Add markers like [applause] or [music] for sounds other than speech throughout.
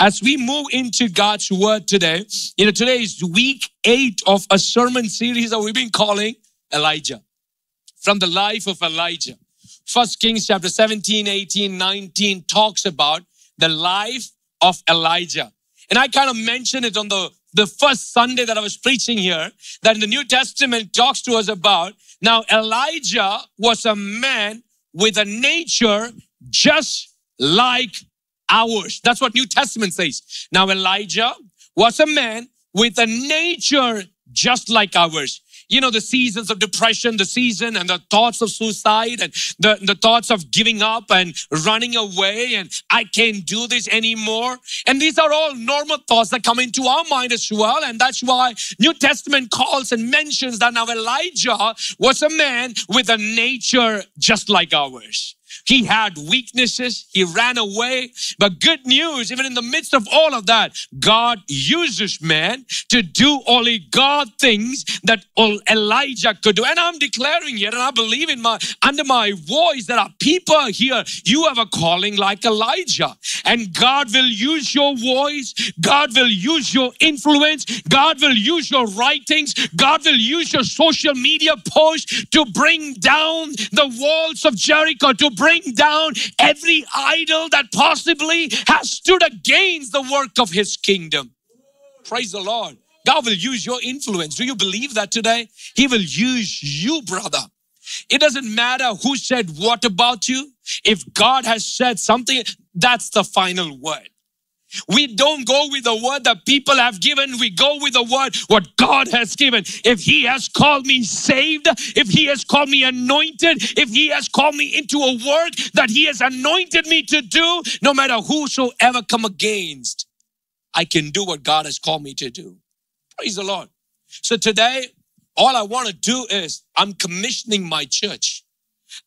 as we move into God's word today, you know, today is week eight of a sermon series that we've been calling Elijah. From the life of Elijah. First Kings chapter 17, 18, 19 talks about the life of Elijah. And I kind of mentioned it on the, the first Sunday that I was preaching here, that in the New Testament talks to us about. Now, Elijah was a man with a nature just like ours. That's what New Testament says. Now Elijah was a man with a nature just like ours. You know, the seasons of depression, the season and the thoughts of suicide and the, the thoughts of giving up and running away and I can't do this anymore. And these are all normal thoughts that come into our mind as well. And that's why New Testament calls and mentions that now Elijah was a man with a nature just like ours. He had weaknesses. He ran away. But good news, even in the midst of all of that, God uses man to do only God things that Elijah could do. And I'm declaring here, and I believe in my, under my voice, there are people here, you have a calling like Elijah. And God will use your voice. God will use your influence. God will use your writings. God will use your social media posts to bring down the walls of Jericho, to bring down every idol that possibly has stood against the work of his kingdom. Praise the Lord. God will use your influence. Do you believe that today? He will use you, brother. It doesn't matter who said what about you. If God has said something, that's the final word. We don't go with the word that people have given. We go with the word what God has given. If He has called me saved, if He has called me anointed, if He has called me into a work that He has anointed me to do, no matter whosoever come against, I can do what God has called me to do. Praise the Lord. So today, all I want to do is I'm commissioning my church.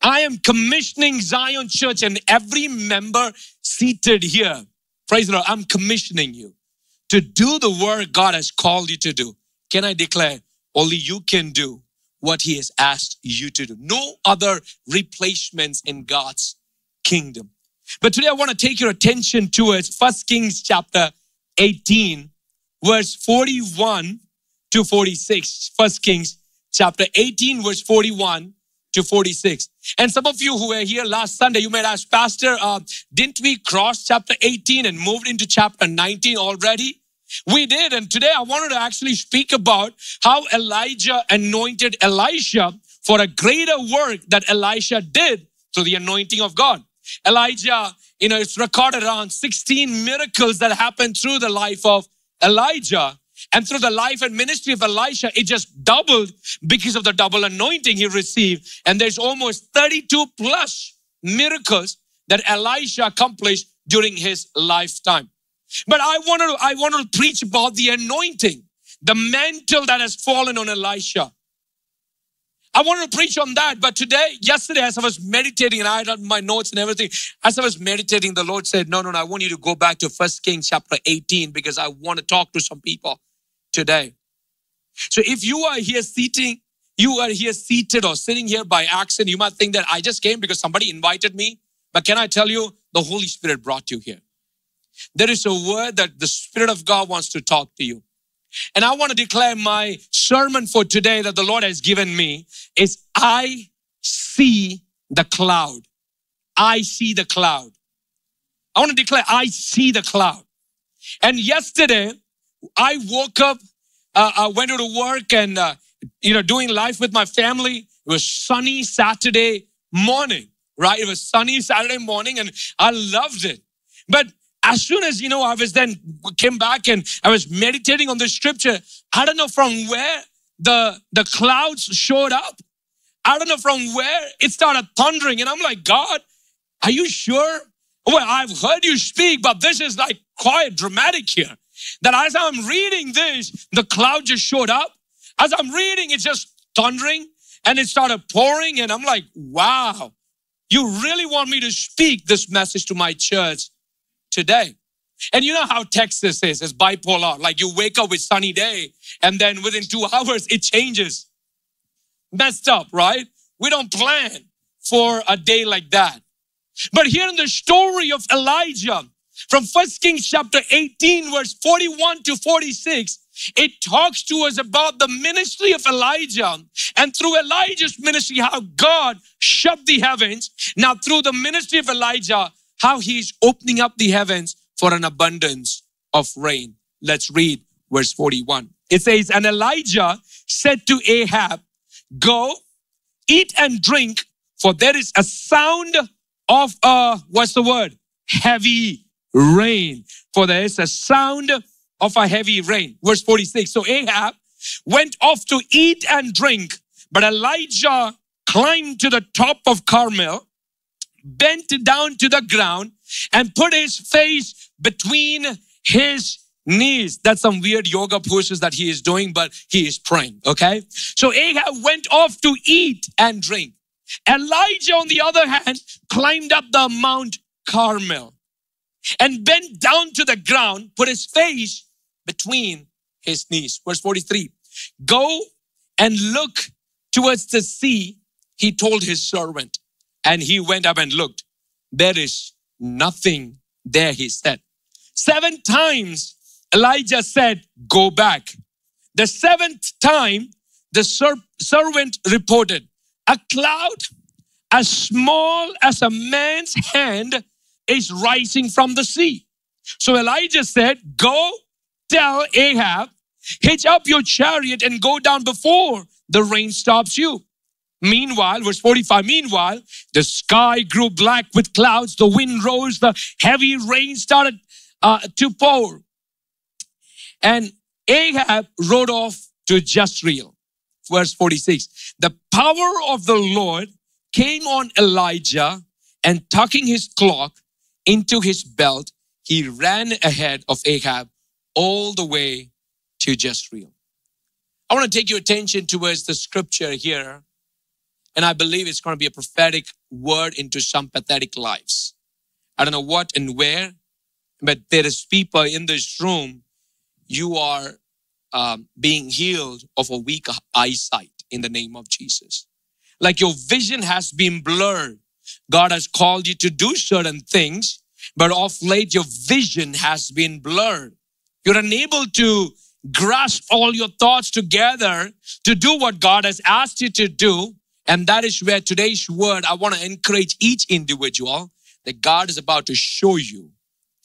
I am commissioning Zion Church and every member seated here Praise the Lord. I'm commissioning you to do the work God has called you to do. Can I declare only you can do what He has asked you to do? No other replacements in God's kingdom. But today I want to take your attention towards First Kings chapter 18, verse 41 to 46. First Kings chapter 18, verse 41 to 46. And some of you who were here last Sunday, you might ask, Pastor, uh, didn't we cross chapter 18 and moved into chapter 19 already? We did. And today I wanted to actually speak about how Elijah anointed Elisha for a greater work that Elisha did through the anointing of God. Elijah, you know, it's recorded around 16 miracles that happened through the life of Elijah. And through the life and ministry of Elisha, it just doubled because of the double anointing he received. And there's almost 32 plus miracles that Elisha accomplished during his lifetime. But I want to, I wanted to preach about the anointing, the mantle that has fallen on Elisha. I wanted to preach on that, but today, yesterday, as I was meditating and I had my notes and everything, as I was meditating, the Lord said, no, no, no, I want you to go back to First Kings chapter 18 because I want to talk to some people today. So if you are here seating, you are here seated or sitting here by accident, you might think that I just came because somebody invited me. But can I tell you, the Holy Spirit brought you here. There is a word that the Spirit of God wants to talk to you. And I want to declare my sermon for today that the Lord has given me is I see the cloud. I see the cloud. I want to declare I see the cloud. And yesterday, I woke up, uh, I went to work and, uh, you know, doing life with my family. It was sunny Saturday morning, right? It was sunny Saturday morning and I loved it. But as soon as, you know, I was then came back and I was meditating on the scripture, I don't know from where the, the clouds showed up. I don't know from where it started thundering. And I'm like, God, are you sure? Well, I've heard you speak, but this is like quite dramatic here. That as I'm reading this, the cloud just showed up. As I'm reading, it's just thundering and it started pouring. And I'm like, wow, you really want me to speak this message to my church today? And you know how Texas is, it's bipolar. Like you wake up with sunny day and then within two [laughs] hours it changes. Messed up, right? We don't plan for a day like that. But here in the story of Elijah, From First Kings chapter 18, verse 41 to 46, it talks to us about the ministry of Elijah and through Elijah's ministry, how God shut the heavens. Now, through the ministry of Elijah, how he's opening up the heavens for an abundance of rain. Let's read verse 41. It says, And Elijah said to Ahab, Go, eat and drink, for there is a sound of a, what's the word? Heavy rain. For there is a sound of a heavy rain. Verse 46. So Ahab went off to eat and drink, but Elijah climbed to the top of Carmel, bent down to the ground, and put his face between his knees. That's some weird yoga poses that he is doing, but he is praying. Okay. So Ahab went off to eat and drink. Elijah, on the other hand, climbed up the Mount Carmel and bent down to the ground, put his face between his knees. Verse 43. Go and look towards the sea, he told his servant. And he went up and looked. There is nothing there, he said. Seven times Elijah said, Go back. The seventh time, the ser- servant reported, A cloud as small as a man's hand is rising from the sea. So Elijah said, Go tell Ahab, hitch up your chariot and go down before the rain stops you. Meanwhile, verse 45, meanwhile, the sky grew black with clouds, the wind rose, the heavy rain started uh, to pour. And Ahab rode off to Jezreel. Verse 46. The power of the Lord came on Elijah and tucking his cloak into his belt, he ran ahead of Ahab all the way to Jezreel. I want to take your attention towards the scripture here. And I believe it's going to be a prophetic word into some pathetic lives. I don't know what and where, but there is people in this room, you are um, being healed of a weak eyesight in the name of Jesus. Like your vision has been blurred. God has called you to do certain things, but of late your vision has been blurred. You're unable to grasp all your thoughts together to do what God has asked you to do. And that is where today's word, I want to encourage each individual that God is about to show you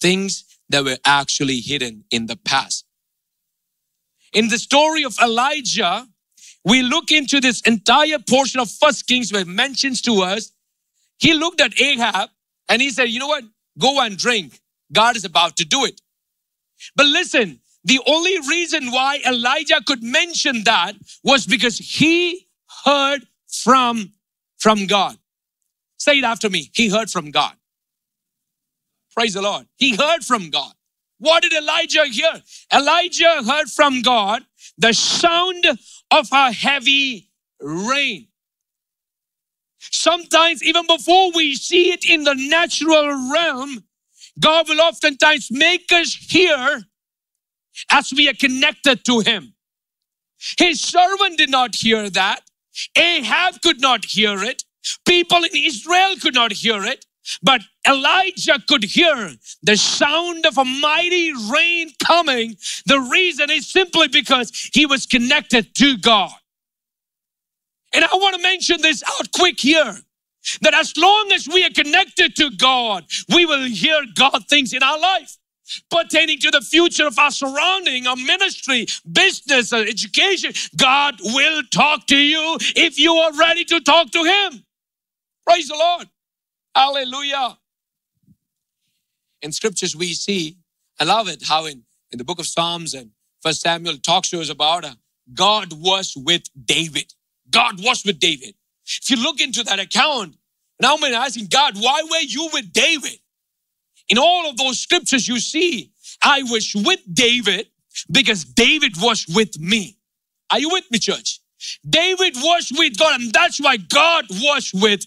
things that were actually hidden in the past. In the story of Elijah, we look into this entire portion of First Kings where it mentions to us, he looked at Ahab and he said, you know what? Go and drink. God is about to do it. But listen, the only reason why Elijah could mention that was because he heard from, from God. Say it after me. He heard from God. Praise the Lord. He heard from God. What did Elijah hear? Elijah heard from God the sound of a heavy rain. Sometimes, even before we see it in the natural realm, God will oftentimes make us hear as we are connected to Him. His servant did not hear that. Ahab could not hear it. People in Israel could not hear it. But Elijah could hear the sound of a mighty rain coming. The reason is simply because he was connected to God. And I want to mention this out quick here that as long as we are connected to God, we will hear God things in our life pertaining to the future of our surrounding, our ministry, business, or education. God will talk to you if you are ready to talk to Him. Praise the Lord. Hallelujah. In scriptures, we see, I love it how in, in the book of Psalms and First Samuel talks to us about uh, God was with David. God was with David. If you look into that account, now I'm asking God, why were you with David? In all of those scriptures, you see, I was with David because David was with me. Are you with me, church? David was with God, and that's why God was with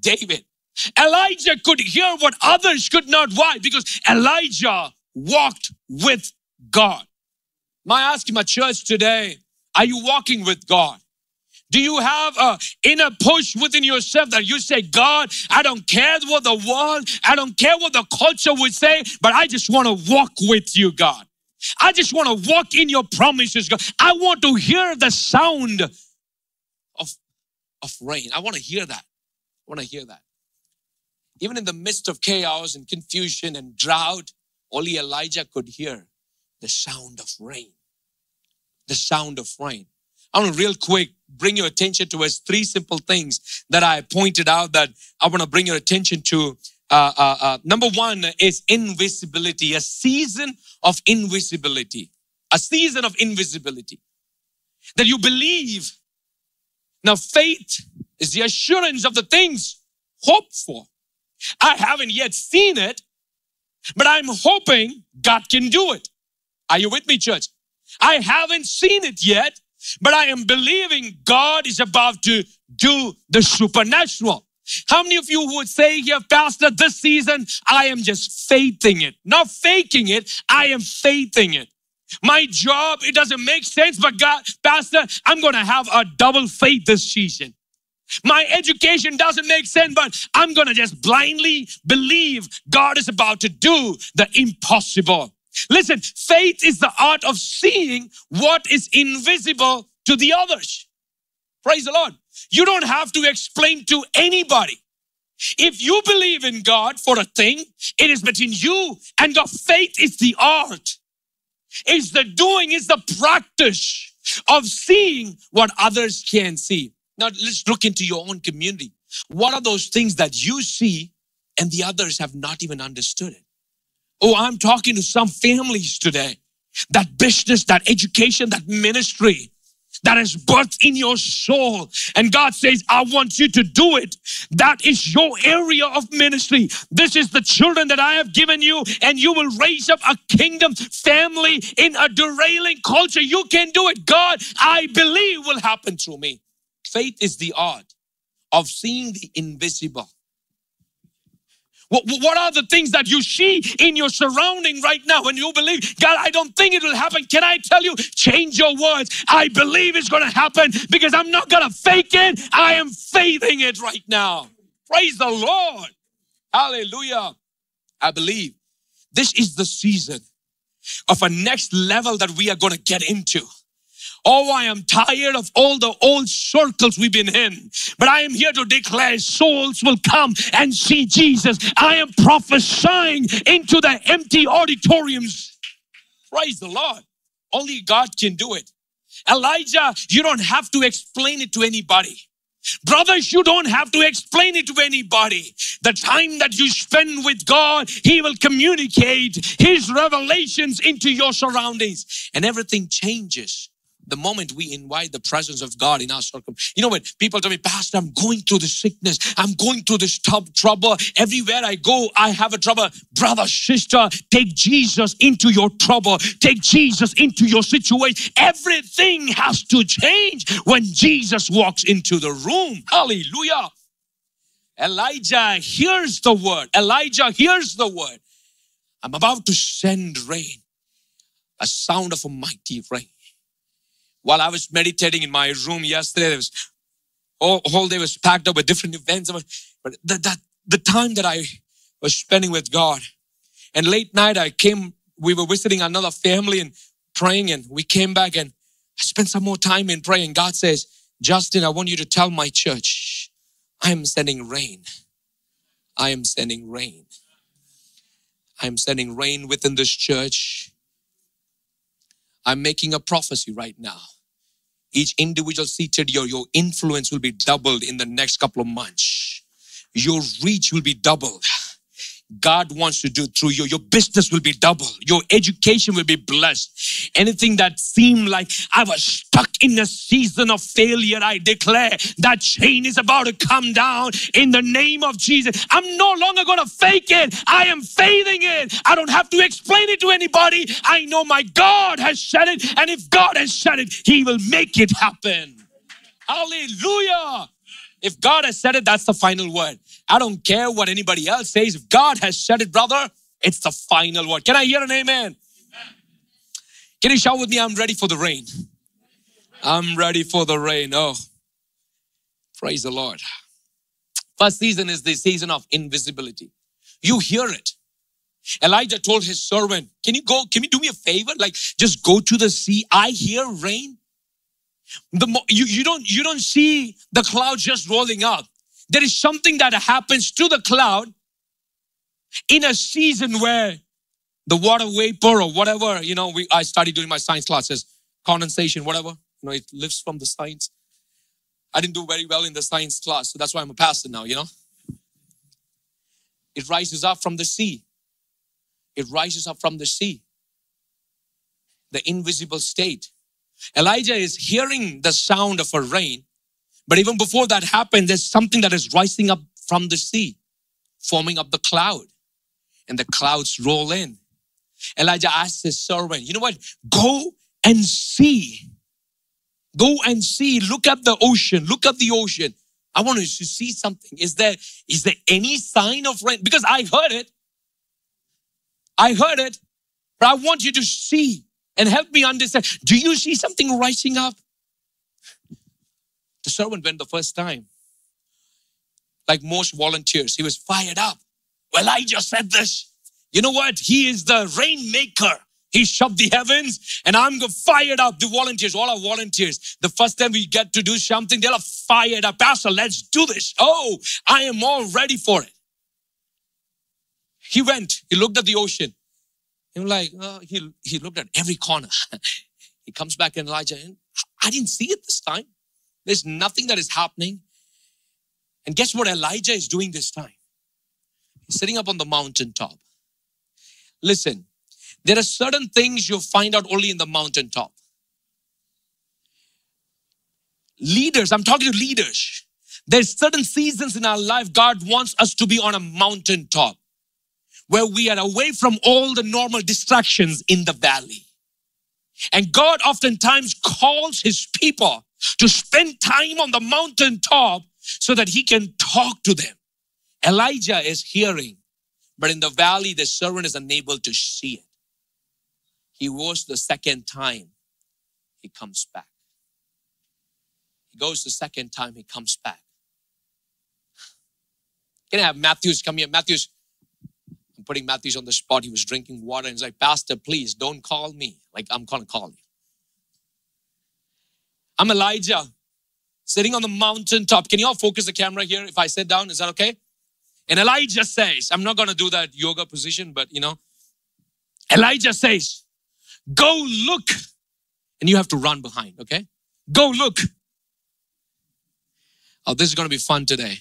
David. Elijah could hear what others could not. Why? Because Elijah walked with God. My asking my church today, are you walking with God? Do you have a inner push within yourself that you say, God, I don't care what the world, I don't care what the culture would say, but I just want to walk with you, God. I just want to walk in your promises, God. I want to hear the sound of, of rain. I want to hear that. I want to hear that. Even in the midst of chaos and confusion and drought, only Elijah could hear the sound of rain. The sound of rain. I want to real quick bring your attention to as three simple things that I pointed out that I want to bring your attention to. Uh, uh, uh, number one is invisibility, a season of invisibility, a season of invisibility that you believe. Now, faith is the assurance of the things hoped for. I haven't yet seen it, but I'm hoping God can do it. Are you with me, church? I haven't seen it yet, but I am believing God is about to do the supernatural. How many of you would say here, Pastor, this season, I am just faithing it, not faking it, I am faithing it. My job, it doesn't make sense, but God, Pastor, I'm going to have a double faith this season. My education doesn't make sense, but I'm going to just blindly believe God is about to do the impossible. Listen, faith is the art of seeing what is invisible to the others. Praise the Lord. You don't have to explain to anybody. If you believe in God for a thing, it is between you and God. Faith is the art. It's the doing, it's the practice of seeing what others can see. Now let's look into your own community. What are those things that you see and the others have not even understood it? Oh, I'm talking to some families today. That business, that education, that ministry that is birthed in your soul. And God says, I want you to do it. That is your area of ministry. This is the children that I have given you, and you will raise up a kingdom family in a derailing culture. You can do it. God, I believe will happen through me. Faith is the art of seeing the invisible what, are the things that you see in your surrounding right now when you believe, God, I don't think it will happen. Can I tell you, change your words. I believe it's going to happen because I'm not going to fake it. I am faithing it right now. Praise the Lord. Hallelujah. I believe this is the season of a next level that we are going to get into. Oh, I am tired of all the old circles we've been in. But I am here to declare souls will come and see Jesus. I am prophesying into the empty auditoriums. Praise the Lord. Only God can do it. Elijah, you don't have to explain it to anybody. Brothers, you don't have to explain it to anybody. The time that you spend with God, He will communicate His revelations into your surroundings and everything changes the moment we invite the presence of God in our circle. You know what? People tell me, Pastor, I'm going through the sickness. I'm going through this tough trouble. Everywhere I go, I have a trouble. Brother, sister, take Jesus into your trouble. Take Jesus into your situation. Everything has to change when Jesus walks into the room. Hallelujah. Elijah hears the word. Elijah hears the word. I'm about to send rain, a sound of a mighty rain. While I was meditating in my room yesterday, there was all whole day was packed up with different events. But the, that, the time that I was spending with God and late night I came, we were visiting another family and praying and we came back and I spent some more time in praying. God says, Justin, I want you to tell my church, I am sending rain. I am sending rain. I am sending rain within this church. I'm making a prophecy right now. Each individual seated here, your influence will be doubled in the next couple of months. Your reach will be doubled. God wants to do through you. Your business will be double. Your education will be blessed. Anything that seemed like I was stuck in a season of failure, I declare that chain is about to come down in the name of Jesus. I'm no longer going to fake it. I am faithing it. I don't have to explain it to anybody. I know my God has said it. And if God has said it, He will make it happen. Hallelujah. If God has said it, that's the final word. I don't care what anybody else says. If God has said it, brother, it's the final word. Can I hear an amen? Can you shout with me? I'm ready for the rain. I'm ready for the rain. Oh, Praise the Lord. First season is the season of invisibility. You hear it. Elijah told his servant, Can you go? Can you do me a favor? Like, just go to the sea. I hear rain. The mo- you, you don't you don't see the cloud just rolling up. There is something that happens to the cloud in a season where the water vapor or whatever, you know, we I studied during my science classes, condensation, whatever, you know, it lives from the science. I didn't do very well in the science class, so that's why I'm a pastor now, you know. It rises up from the sea. It rises up from the sea. The invisible state. Elijah is hearing the sound of a rain, but even before that happened, there's something that is rising up from the sea, forming up the cloud, and the clouds roll in. Elijah asked his servant, You know what? Go and see. Go and see. Look at the ocean. Look at the ocean. I want you to see something. Is there is there any sign of rain? Because I heard it. I heard it, but I want you to see and help me understand. Do you see something rising up? The servant went the first time. Like most volunteers, he was fired up. Well, I just said this. You know what? He is the rainmaker. He shut the heavens and I'm fired up. The volunteers, all our volunteers, the first time we get to do something, they're fired up. Pastor, let's do this. Oh, I am all ready for it. He went, he looked at the ocean. He was like, oh, he, he looked at every corner. [laughs] he comes back and Elijah, I didn't see it this time. There's nothing that is happening. And guess what Elijah is doing this time? He's sitting up on the mountaintop. Listen, there are certain things you'll find out only in the mountaintop. Leaders, I'm talking to leaders. There's certain seasons in our life God wants us to be on a mountaintop where we are away from all the normal distractions in the valley. And God oftentimes calls his people to spend time on the mountaintop so that he can talk to them. Elijah is hearing, but in the valley, the servant is unable to see it. He goes the second time, he comes back. He goes the second time, he comes back. Can I have Matthews come here? Matthews, putting Matthews on the spot. He was drinking water and he's like, Pastor, please don't call me. Like, I'm gonna call you. I'm Elijah, sitting on the mountaintop. Can you all focus the camera here if I sit down? Is that okay? And Elijah says, I'm not gonna do that yoga position, but you know, Elijah says, Go look. And you have to run behind, okay? Go look. Oh, this is going to be fun today.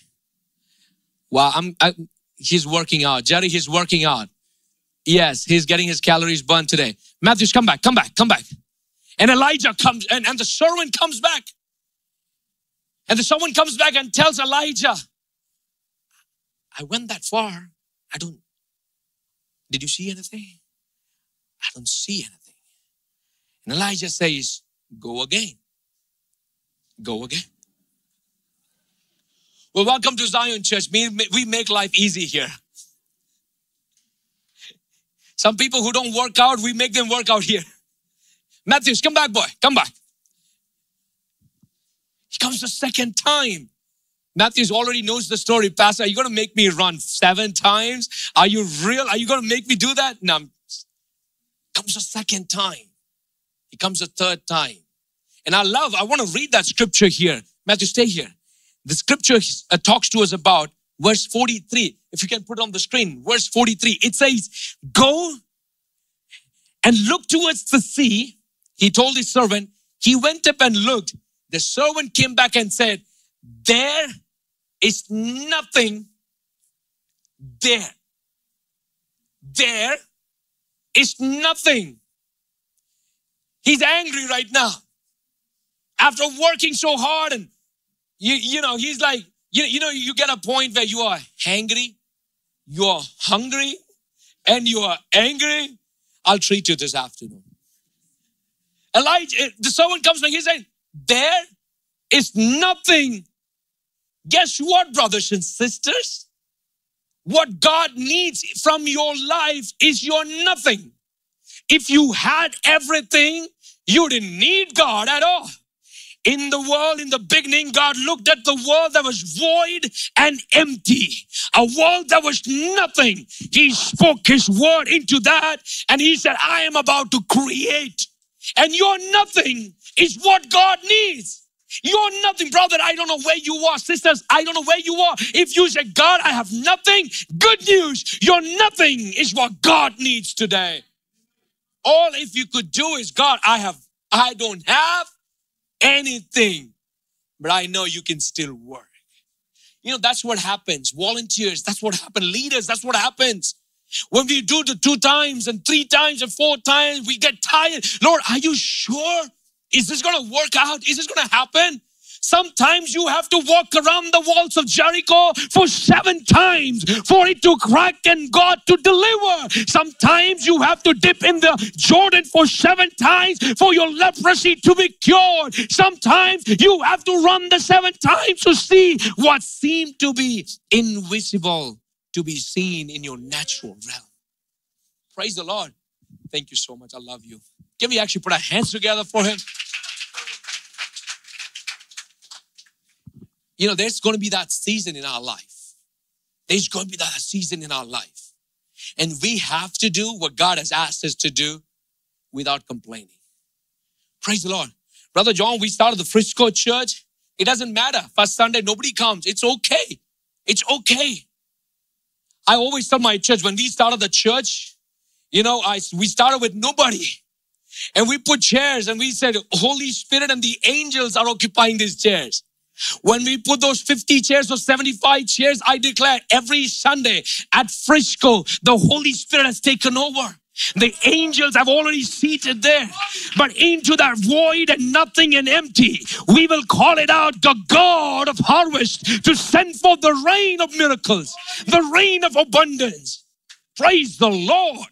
Wow, I'm, I, he's working out. Jerry, he's working out. Yes, he's getting his calories burned today. Matthews, come back, come back, come back. And Elijah comes, and, and the servant comes back. And the servant comes back and tells Elijah, I went that far. I don't, did you see anything? I don't see anything. And Elijah says, Go again. Go again. Well, welcome to Zion Church. We make life easy here. Some people who don't work out, we make them work out here. Matthews, come back, boy. Come back. He comes the second time. Matthews already knows the story. Pastor, are you going to make me run seven times? Are you real? Are you going to make me do that? No. Comes the second time. He comes a third time. And I love, I want to read that scripture here. Matthew, stay here. The scripture uh, talks to us about verse 43. If you can put on the screen, verse 43, it says, Go and look towards the sea. He told his servant, he went up and looked. The servant came back and said, There is nothing there. There is nothing. He's angry right now. After working so hard and you, you know, he's like, you, you know, you get a point where you are hangry, you are hungry, and you are angry. I'll treat you this afternoon. Elijah, the servant comes back, he's saying, there is nothing. Guess what, brothers and sisters? What God needs from your life is your nothing. If you had everything, you didn't need God at all. In the world, in the beginning, God looked at the world that was void and empty, a world that was nothing. He spoke His word into that and He said, I am about to create. And your nothing is what God needs. You're nothing, brother. I don't know where you are. Sisters, I don't know where you are. If you say, God, I have nothing, good news. Your nothing is what God needs today. All if you could do is, God, I have, I don't have anything, but I know you can still work. You know, that's what happens. Volunteers, that's what happens. Leaders, that's what happens. When we do the two times and three times and four times, we get tired. Lord, are you sure? Is this going to work out? Is this going to happen? Sometimes you have to walk around the walls of Jericho for seven times for it to crack and God to deliver. Sometimes you have to dip in the Jordan for seven times for your leprosy to be cured. Sometimes you have to run the seven times to see what seemed to be invisible to be seen in your natural realm. Praise the Lord. Thank you so much. I love you. Can we actually put our hands together for him? You know, there's going to be that season in our life. There's going to be that season in our life. And we have to do what God has asked us to do without complaining. Praise the Lord. Brother John, we started the Frisco church. It doesn't matter. First Sunday, nobody comes. It's okay. It's okay. I always tell my church when we started the church, you know, I, we started with nobody. And we put chairs and we said, Holy Spirit and the angels are occupying these chairs. When we put those 50 chairs or 75 chairs, I declare every Sunday at Frisco, the Holy Spirit has taken over. The angels have already seated there. But into that void and nothing and empty, we will call it out the God of harvest to send forth the rain of miracles, the rain of abundance. Praise the Lord.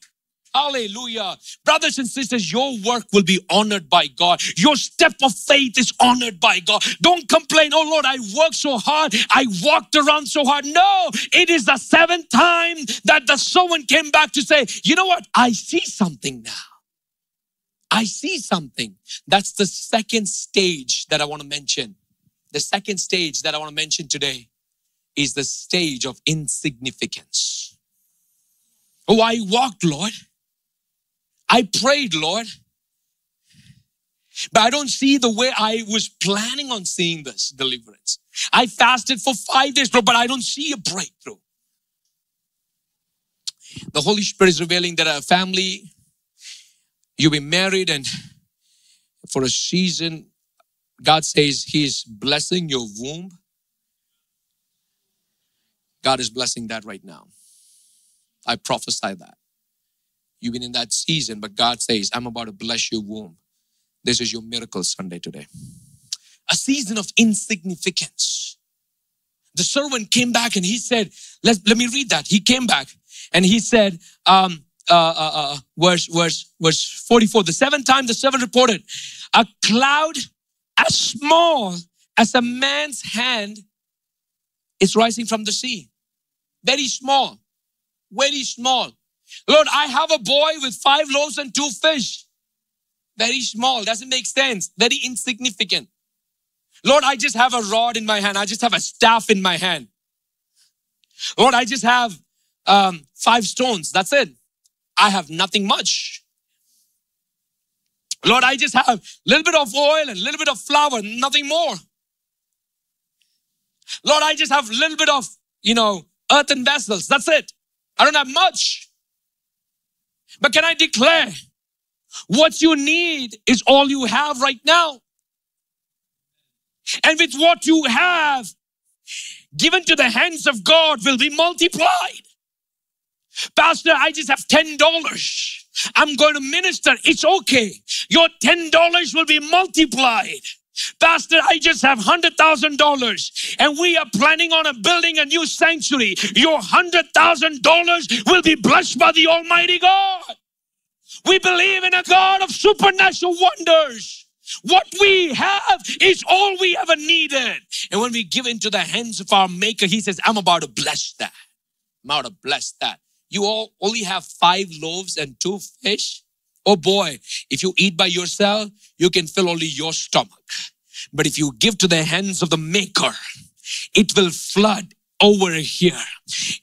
Hallelujah. Brothers and sisters, your work will be honored by God. Your step of faith is honored by God. Don't complain, oh Lord, I worked so hard. I walked around so hard. No, it is the seventh time that the someone came back to say, you know what? I see something now. I see something. That's the second stage that I want to mention. The second stage that I want to mention today is the stage of insignificance. Oh, I walked, Lord. I prayed, Lord, but I don't see the way I was planning on seeing this deliverance. I fasted for five days, bro, but I don't see a breakthrough. The Holy Spirit is revealing that a family, you'll be married and for a season, God says He's blessing your womb. God is blessing that right now. I prophesy that. You've been in that season, but God says, I'm about to bless your womb. This is your miracle Sunday today. A season of insignificance. The servant came back and he said, let, let me read that. He came back and he said, um, uh, uh, uh, verse, verse, verse 44. The seventh time the servant reported, a cloud as small as a man's hand is rising from the sea. Very small, very small. Lord, I have a boy with five loaves and two fish. Very small, doesn't make sense, very insignificant. Lord, I just have a rod in my hand. I just have a staff in my hand. Lord, I just have um, five stones. That's it. I have nothing much. Lord, I just have a little bit of oil and a little bit of flour, nothing more. Lord, I just have a little bit of, you know, earthen vessels. That's it. I don't have much. But can I declare what you need is all you have right now? And with what you have given to the hands of God will be multiplied. Pastor, I just have $10. I'm going to minister. It's okay. Your $10 will be multiplied. Pastor, I just have $100,000 and we are planning on a building a new sanctuary. Your $100,000 will be blessed by the Almighty God. We believe in a God of supernatural wonders. What we have is all we ever needed. And when we give into the hands of our maker, he says, I'm about to bless that. I'm about to bless that. You all only have five loaves and two fish. Oh boy, if you eat by yourself, you can fill only your stomach. But if you give to the hands of the maker, it will flood over here.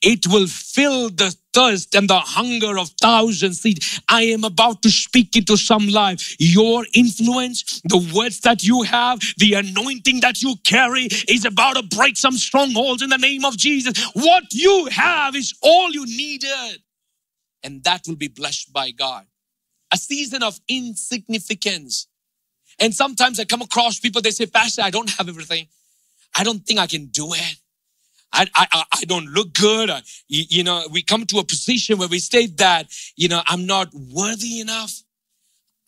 It will fill the thirst and the hunger of thousands. I am about to speak into some life. Your influence, the words that you have, the anointing that you carry is about to break some strongholds in the name of Jesus. What you have is all you needed. And that will be blessed by God. A season of insignificance. And sometimes I come across people, they say, Pastor, I don't have everything. I don't think I can do it. I, I, I don't look good. I, you, know, we come to a position where we state that, you know, I'm not worthy enough.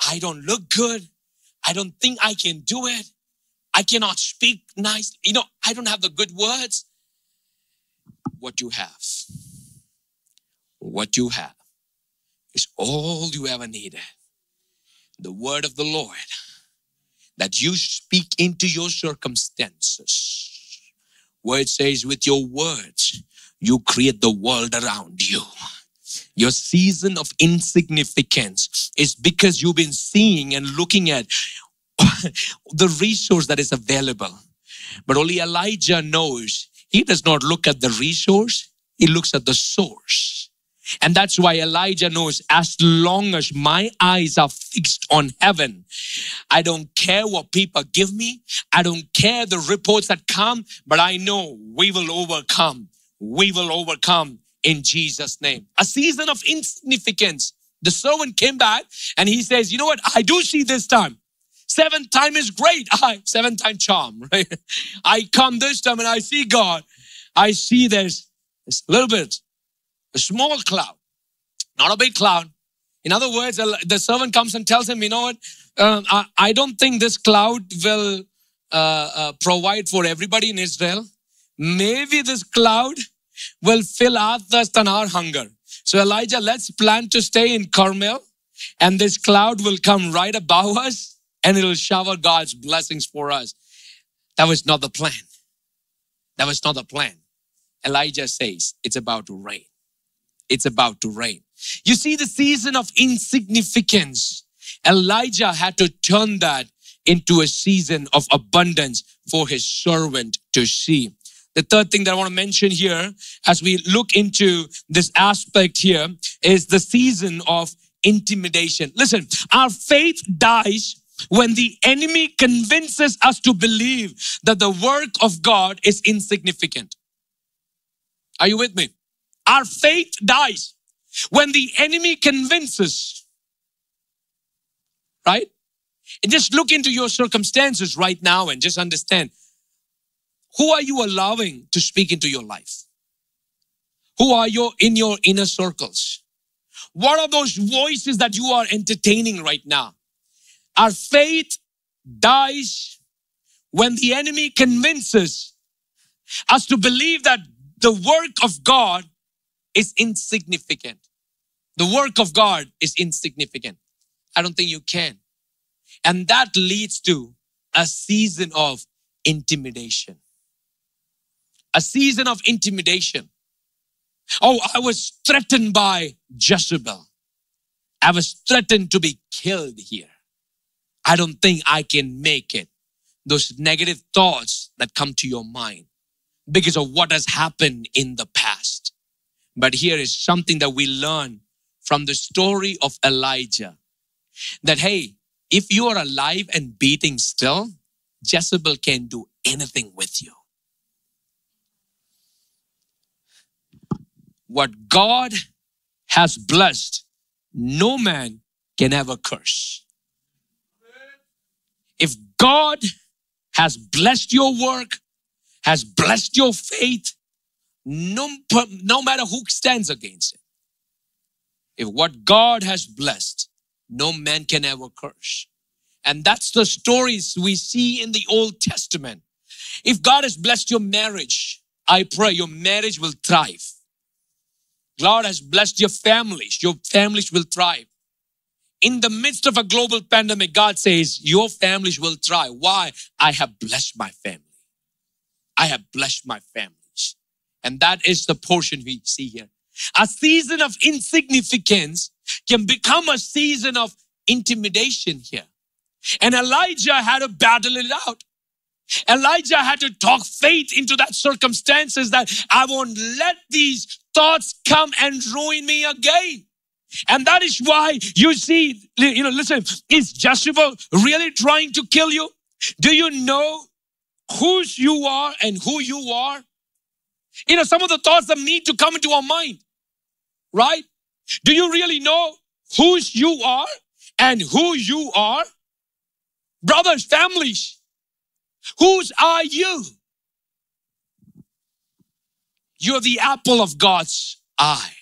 I don't look good. I don't think I can do it. I cannot speak nice. You know, I don't have the good words. What you have, what you have is all you ever needed. The word of the Lord that you speak into your circumstances where it says, with your words, you create the world around you. Your season of insignificance is because you've been seeing and looking at [laughs] the resource that is available. But only Elijah knows he does not look at the resource, he looks at the source. And that's why Elijah knows as long as my eyes are fixed on heaven, I don't care what people give me. I don't care the reports that come, but I know we will overcome. We will overcome in Jesus' name. A season of insignificance. The servant came back and he says, you know what? I do see this time. Seventh time is great. [laughs] I, seventh time charm, [laughs] right? I come this time and I see God. I see there's, there's a little bit a small cloud, not a big cloud. In other words, the servant comes and tells him, you know what, uh, I, I, don't think this cloud will uh, uh, provide for everybody in Israel. Maybe this cloud will fill our thirst and our hunger. So Elijah, let's plan to stay in Carmel and this cloud will come right above us and it'll shower God's blessings for us. That was not the plan. That was not the plan. Elijah says it's about to rain it's about to rain. You see the season of insignificance. Elijah had to turn that into a season of abundance for his servant to see. The third thing that I want to mention here as we look into this aspect here is the season of intimidation. Listen, our faith dies when the enemy convinces us to believe that the work of God is insignificant. Are you with me? Our faith dies when the enemy convinces, right? And just look into your circumstances right now and just understand who are you allowing to speak into your life? Who are you in your inner circles? What are those voices that you are entertaining right now? Our faith dies when the enemy convinces us to believe that the work of God is insignificant. The work of God is insignificant. I don't think you can. And that leads to a season of intimidation. A season of intimidation. Oh, I was threatened by Jezebel. I was threatened to be killed here. I don't think I can make it. Those negative thoughts that come to your mind because of what has happened in the. But here is something that we learn from the story of Elijah that, hey, if you are alive and beating still, Jezebel can do anything with you. What God has blessed, no man can ever curse. If God has blessed your work, has blessed your faith, no, no matter who stands against it. If what God has blessed, no man can ever curse. And that's the stories we see in the Old Testament. If God has blessed your marriage, I pray your marriage will thrive. God has blessed your families, your families will thrive. In the midst of a global pandemic, God says, Your families will thrive. Why? I have blessed my family. I have blessed my family. And that is the portion we see here. A season of insignificance can become a season of intimidation here. And Elijah had to battle it out. Elijah had to talk faith into that circumstances that I won't let these thoughts come and ruin me again. And that is why you see, you know, listen, is Jezebel really trying to kill you? Do you know whose you are and who you are? You know, some of the thoughts that need to come into our mind, right? Do you really know whose you are and who you are? Brothers, families, whose are you? You're the apple of God's eye,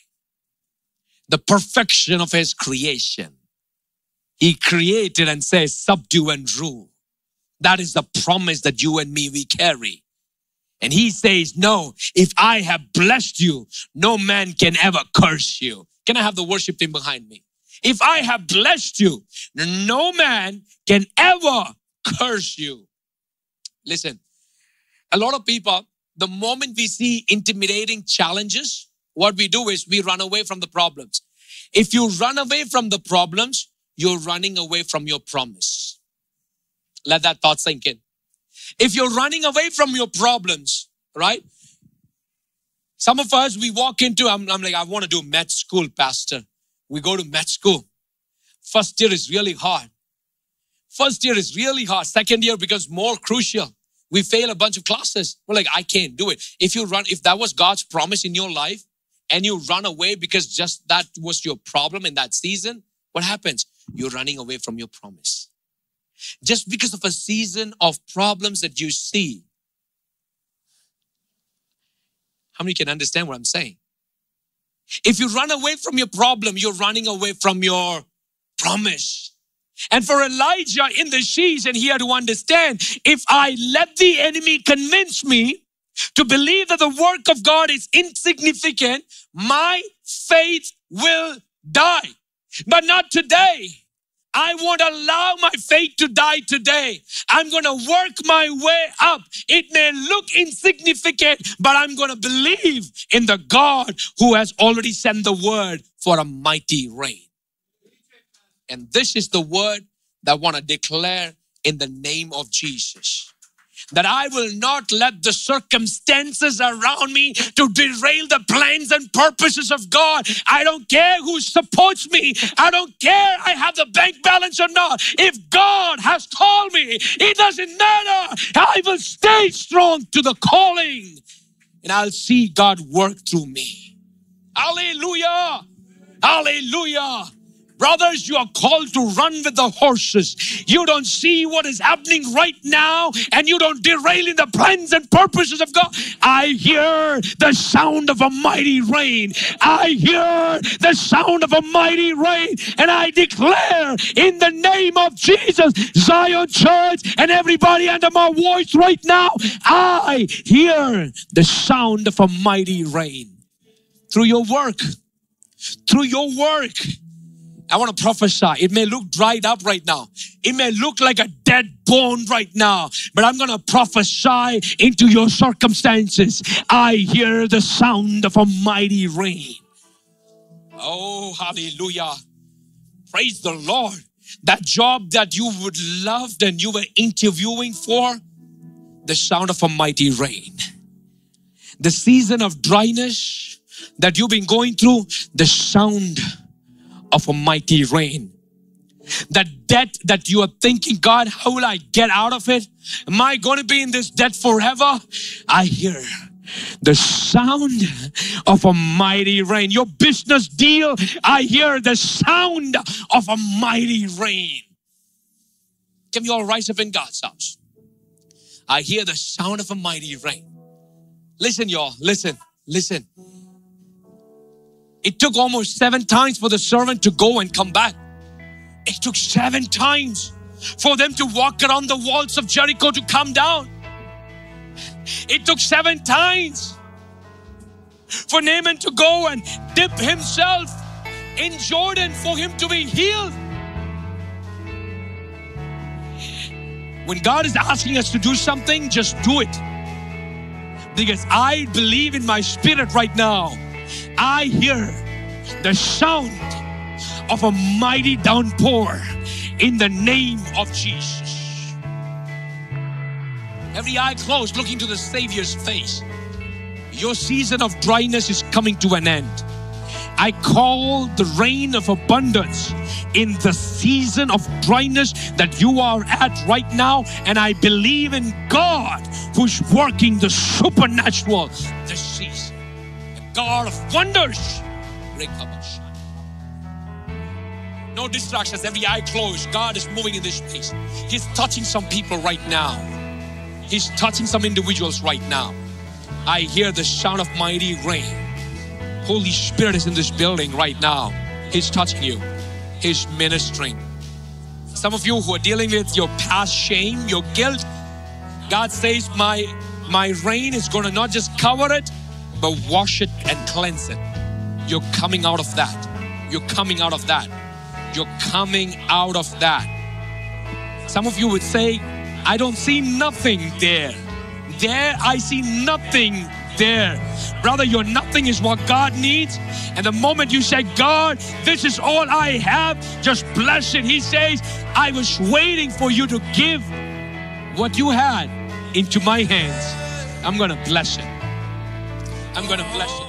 the perfection of His creation. He created and says, subdue and rule. That is the promise that you and me we carry. And he says, no, if I have blessed you, no man can ever curse you. Can I have the worship team behind me? If I have blessed you, no man can ever curse you. Listen, a lot of people, the moment we see intimidating challenges, what we do is we run away from the problems. If you run away from the problems, you're running away from your promise. Let that thought sink in. If you're running away from your problems, right? Some of us, we walk into, I'm, I'm like, I want to do med school, pastor. We go to med school. First year is really hard. First year is really hard. Second year becomes more crucial. We fail a bunch of classes. We're like, I can't do it. If you run, if that was God's promise in your life and you run away because just that was your problem in that season, what happens? You're running away from your promise. Just because of a season of problems that you see. How many can understand what I'm saying? If you run away from your problem, you're running away from your promise. And for Elijah in the season, he had to understand if I let the enemy convince me to believe that the work of God is insignificant, my faith will die. But not today. I won't allow my faith to die today. I'm going to work my way up. It may look insignificant, but I'm going to believe in the God who has already sent the word for a mighty rain. And this is the word that I want to declare in the name of Jesus that I will not let the circumstances around me to derail the plans and purposes of God. I don't care who supports me. I don't care I have the bank balance or not. If God has called me, it doesn't matter. I will stay strong to the calling and I'll see God work through me. Hallelujah. Hallelujah. Brothers, you are called to run with the horses. You don't see what is happening right now and you don't derail in the plans and purposes of God. I hear the sound of a mighty rain. I hear the sound of a mighty rain. And I declare in the name of Jesus, Zion Church, and everybody under my voice right now, I hear the sound of a mighty rain through your work. Through your work I want to prophesy. It may look dried up right now. It may look like a dead bone right now, but I'm going to prophesy into your circumstances. I hear the sound of a mighty rain. Oh, hallelujah. Praise the Lord. That job that you would love and you were interviewing for, the sound of a mighty rain. The season of dryness that you've been going through, the sound of a mighty rain. That debt that you are thinking, God, how will I get out of it? Am I going to be in this debt forever? I hear the sound of a mighty rain. Your business deal, I hear the sound of a mighty rain. Can we all rise up in God's house? I hear the sound of a mighty rain. Listen, y'all, listen, listen. It took almost seven times for the servant to go and come back. It took seven times for them to walk around the walls of Jericho to come down. It took seven times for Naaman to go and dip himself in Jordan for him to be healed. When God is asking us to do something, just do it. Because I believe in my spirit right now I hear the sound of a mighty downpour in the name of Jesus. every eye closed, looking to the Savior's face. Your season of dryness is coming to an end. I call the rain of abundance in the season of dryness that you are at right now. And I believe in God who's working the supernatural this season. God of wonders. No distractions, every eye closed. God is moving in this space. He's touching some people right now. He's touching some individuals right now. I hear the sound of mighty rain. Holy Spirit is in this building right now. He's touching you. He's ministering. Some of you who are dealing with your past shame, your guilt, God says, My my rain is going to not just cover it, but wash it and cleanse it. You're coming out of that. You're coming out of that. You're coming out of that. Some of you would say, I don't see nothing there. There, I see nothing there. Brother, your nothing is what God needs. And the moment you say, God, this is all I have, just bless it. He says, I was waiting for you to give what you had into my hands. I'm going to bless it. I'm to bless it.